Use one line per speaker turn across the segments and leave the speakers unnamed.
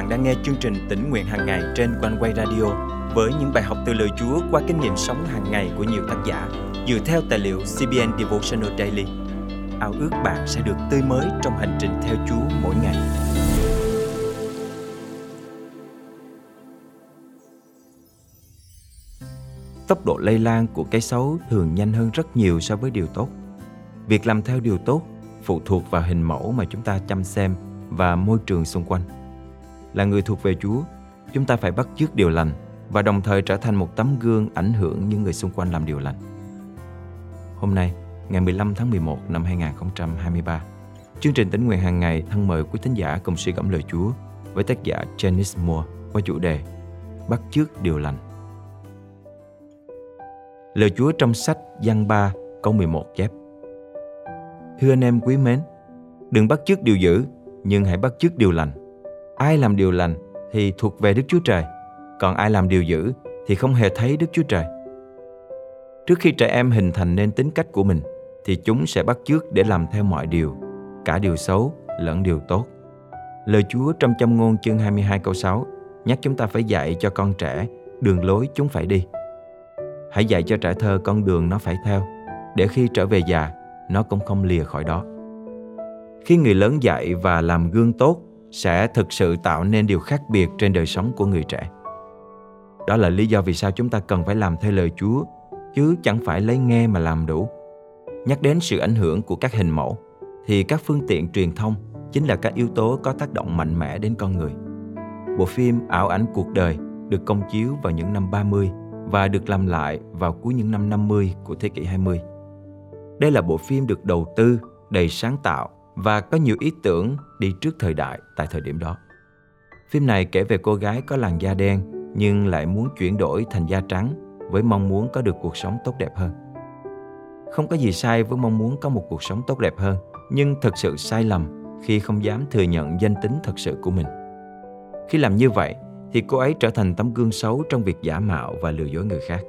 bạn đang nghe chương trình tỉnh nguyện hàng ngày trên quanh quay radio với những bài học từ lời Chúa qua kinh nghiệm sống hàng ngày của nhiều tác giả dựa theo tài liệu CBN Devotional Daily. Ao ước bạn sẽ được tươi mới trong hành trình theo Chúa mỗi ngày. Tốc độ lây lan của cái xấu thường nhanh hơn rất nhiều so với điều tốt. Việc làm theo điều tốt phụ thuộc vào hình mẫu mà chúng ta chăm xem và môi trường xung quanh. Là người thuộc về Chúa, chúng ta phải bắt chước điều lành và đồng thời trở thành một tấm gương ảnh hưởng những người xung quanh làm điều lành. Hôm nay, ngày 15 tháng 11 năm 2023, chương trình tính nguyện hàng ngày thân mời quý thính giả cùng suy gẫm lời Chúa với tác giả Janice Moore qua chủ đề Bắt chước điều lành. Lời Chúa trong sách Giăng 3 câu 11 chép Thưa anh em quý mến, đừng bắt chước điều dữ, nhưng hãy bắt chước điều lành. Ai làm điều lành thì thuộc về Đức Chúa Trời, còn ai làm điều dữ thì không hề thấy Đức Chúa Trời. Trước khi trẻ em hình thành nên tính cách của mình, thì chúng sẽ bắt chước để làm theo mọi điều, cả điều xấu lẫn điều tốt. Lời Chúa trong châm ngôn chương 22 câu 6 nhắc chúng ta phải dạy cho con trẻ đường lối chúng phải đi. Hãy dạy cho trẻ thơ con đường nó phải theo, để khi trở về già, nó cũng không lìa khỏi đó. Khi người lớn dạy và làm gương tốt sẽ thực sự tạo nên điều khác biệt trên đời sống của người trẻ. Đó là lý do vì sao chúng ta cần phải làm theo lời Chúa, chứ chẳng phải lấy nghe mà làm đủ. Nhắc đến sự ảnh hưởng của các hình mẫu, thì các phương tiện truyền thông chính là các yếu tố có tác động mạnh mẽ đến con người. Bộ phim Ảo ảnh cuộc đời được công chiếu vào những năm 30 và được làm lại vào cuối những năm 50 của thế kỷ 20. Đây là bộ phim được đầu tư, đầy sáng tạo và có nhiều ý tưởng đi trước thời đại tại thời điểm đó. Phim này kể về cô gái có làn da đen nhưng lại muốn chuyển đổi thành da trắng với mong muốn có được cuộc sống tốt đẹp hơn. Không có gì sai với mong muốn có một cuộc sống tốt đẹp hơn, nhưng thật sự sai lầm khi không dám thừa nhận danh tính thật sự của mình. Khi làm như vậy, thì cô ấy trở thành tấm gương xấu trong việc giả mạo và lừa dối người khác.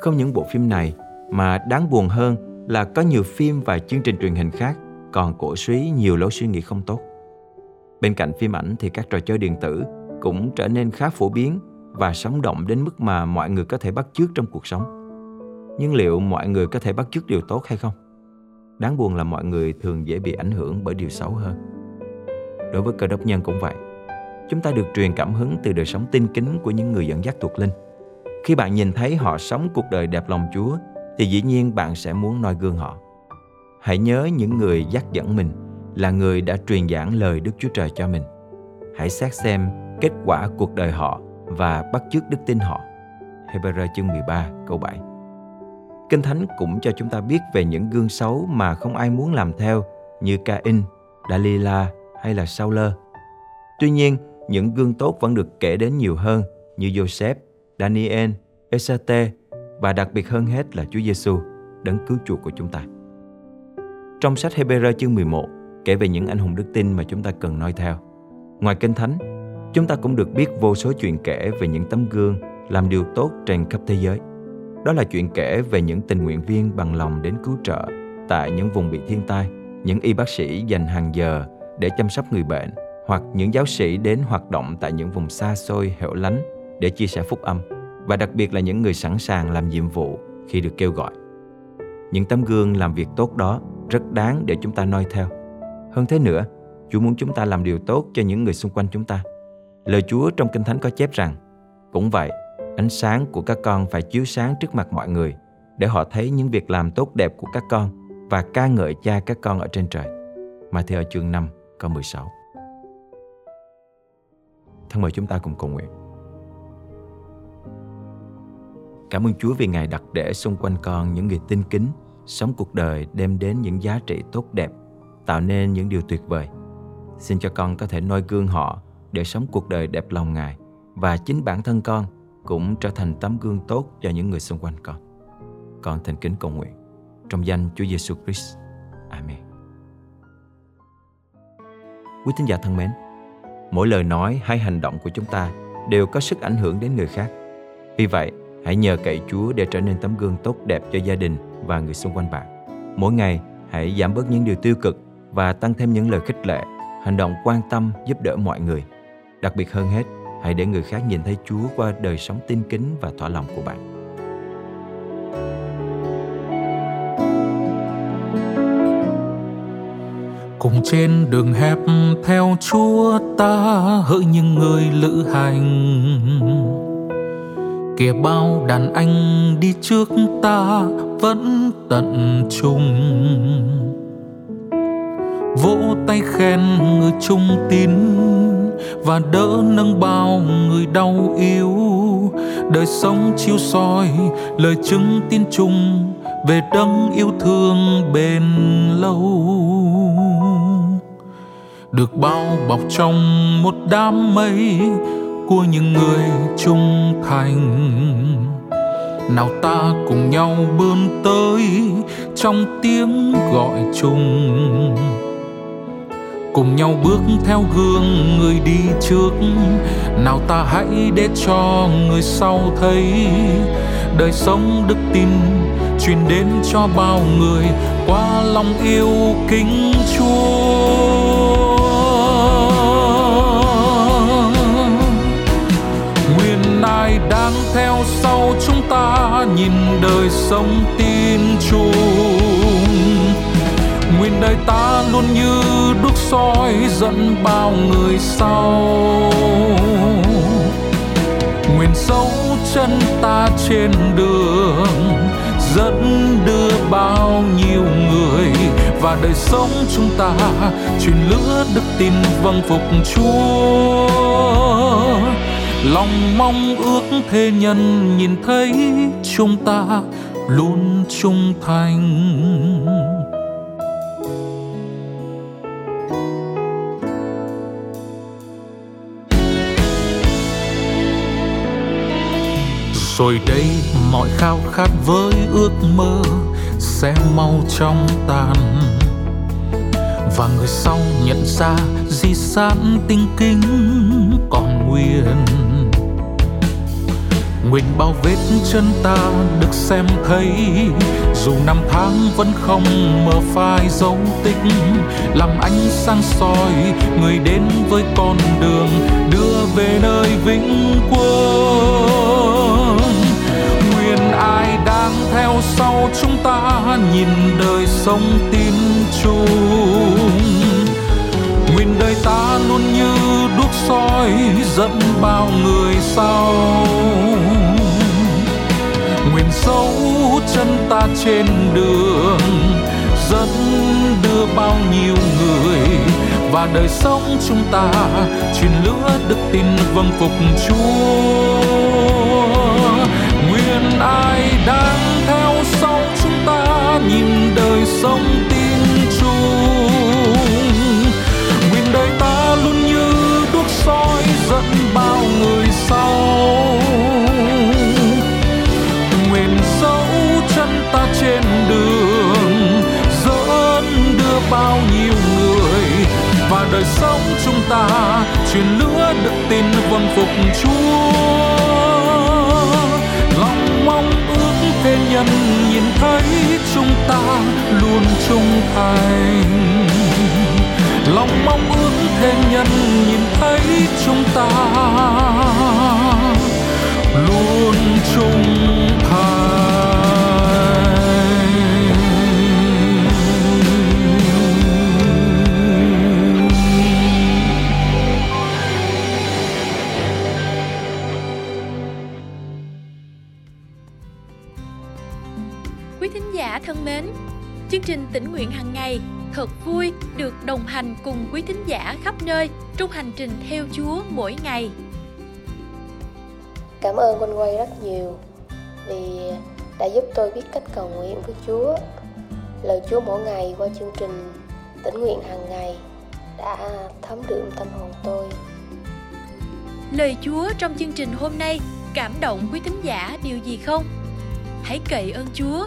Không những bộ phim này mà đáng buồn hơn là có nhiều phim và chương trình truyền hình khác còn cổ suý, nhiều lối suy nghĩ không tốt. Bên cạnh phim ảnh thì các trò chơi điện tử cũng trở nên khá phổ biến và sống động đến mức mà mọi người có thể bắt chước trong cuộc sống. Nhưng liệu mọi người có thể bắt chước điều tốt hay không? Đáng buồn là mọi người thường dễ bị ảnh hưởng bởi điều xấu hơn. Đối với cơ đốc nhân cũng vậy. Chúng ta được truyền cảm hứng từ đời sống tinh kính của những người dẫn dắt thuộc linh. Khi bạn nhìn thấy họ sống cuộc đời đẹp lòng Chúa, thì dĩ nhiên bạn sẽ muốn noi gương họ. Hãy nhớ những người dắt dẫn mình là người đã truyền giảng lời Đức Chúa Trời cho mình. Hãy xét xem kết quả cuộc đời họ và bắt chước đức tin họ. Hebrew chương 13 câu 7 Kinh Thánh cũng cho chúng ta biết về những gương xấu mà không ai muốn làm theo như Cain, Dalila hay là Saul. Tuy nhiên, những gương tốt vẫn được kể đến nhiều hơn như Joseph, Daniel, Esate và đặc biệt hơn hết là Chúa Giêsu, đấng cứu chuộc của chúng ta. Trong sách Hebrew chương 11 kể về những anh hùng đức tin mà chúng ta cần noi theo. Ngoài Kinh Thánh, chúng ta cũng được biết vô số chuyện kể về những tấm gương làm điều tốt trên khắp thế giới. Đó là chuyện kể về những tình nguyện viên bằng lòng đến cứu trợ tại những vùng bị thiên tai, những y bác sĩ dành hàng giờ để chăm sóc người bệnh, hoặc những giáo sĩ đến hoạt động tại những vùng xa xôi hẻo lánh để chia sẻ phúc âm, và đặc biệt là những người sẵn sàng làm nhiệm vụ khi được kêu gọi. Những tấm gương làm việc tốt đó rất đáng để chúng ta noi theo. Hơn thế nữa, Chúa muốn chúng ta làm điều tốt cho những người xung quanh chúng ta. Lời Chúa trong Kinh Thánh có chép rằng, cũng vậy, ánh sáng của các con phải chiếu sáng trước mặt mọi người để họ thấy những việc làm tốt đẹp của các con và ca ngợi cha các con ở trên trời. Mà theo chương 5 câu 16 Thân mời chúng ta cùng cầu nguyện. Cảm ơn Chúa vì Ngài đặt để xung quanh con những người tin kính, sống cuộc đời đem đến những giá trị tốt đẹp, tạo nên những điều tuyệt vời. Xin cho con có thể noi gương họ để sống cuộc đời đẹp lòng Ngài và chính bản thân con cũng trở thành tấm gương tốt cho những người xung quanh con. Con thành kính cầu nguyện trong danh Chúa Giêsu Christ. Amen. Quý tín giả thân mến, mỗi lời nói hay hành động của chúng ta đều có sức ảnh hưởng đến người khác. Vì vậy, hãy nhờ cậy Chúa để trở nên tấm gương tốt đẹp cho gia đình và người xung quanh bạn. Mỗi ngày, hãy giảm bớt những điều tiêu cực và tăng thêm những lời khích lệ, hành động quan tâm giúp đỡ mọi người Đặc biệt hơn hết, hãy để người khác nhìn thấy Chúa qua đời sống tin kính và thỏa lòng của bạn.
cùng trên đường hẹp theo Chúa ta hỡi những người lữ hành kìa bao đàn anh đi trước ta vẫn tận trung. Vỗ tay khen người trung tín và đỡ nâng bao người đau yếu. Đời sống chiếu soi, lời chứng tin chung về đấng yêu thương bền lâu. Được bao bọc trong một đám mây của những người trung thành. Nào ta cùng nhau bươn tới trong tiếng gọi chung. Cùng nhau bước theo gương người đi trước. Nào ta hãy để cho người sau thấy đời sống đức tin truyền đến cho bao người qua lòng yêu kính chúa. Nhìn đời sống tin chung. Nguyện đời ta luôn như đuốc soi dẫn bao người sau. Nguyện dấu chân ta trên đường dẫn đưa bao nhiêu người. Và đời sống chúng ta, truyền lửa đức tin vâng phục Chúa lòng mong ước thế nhân nhìn thấy chúng ta luôn trung thành. Rồi đây mọi khao khát với ước mơ sẽ mau trong tàn và người sau nhận ra di sản tinh kính còn nguyên nguyện bao vết chân ta được xem thấy. Dù năm tháng vẫn không mờ phai dấu tích, làm ánh sáng soi, người đến với con đường đưa về nơi vĩnh quang nguyện ai đang theo sau chúng ta nhìn đời sống tin chung. Nguyện đời ta luôn như soi dẫn bao người sau. Nguyện dấu chân ta trên đường, dẫn đưa bao nhiêu người. Và đời sống chúng ta, truyền lửa đức tin vâng phục Chúa. Đời sống chúng ta, truyền lửa đức tin vâng phục Chúa. Lòng mong ước thế nhân nhìn thấy chúng ta luôn trung thành
giả thân mến, chương trình tỉnh nguyện hàng ngày thật vui được đồng hành cùng quý thính giả khắp nơi trong hành trình theo Chúa mỗi ngày.
Cảm ơn Quanh Quay rất nhiều vì đã giúp tôi biết cách cầu nguyện với Chúa. Lời Chúa mỗi ngày qua chương trình tỉnh nguyện hàng ngày đã thấm đượm tâm hồn tôi.
Lời Chúa trong chương trình hôm nay cảm động quý thính giả điều gì không? Hãy cậy ơn Chúa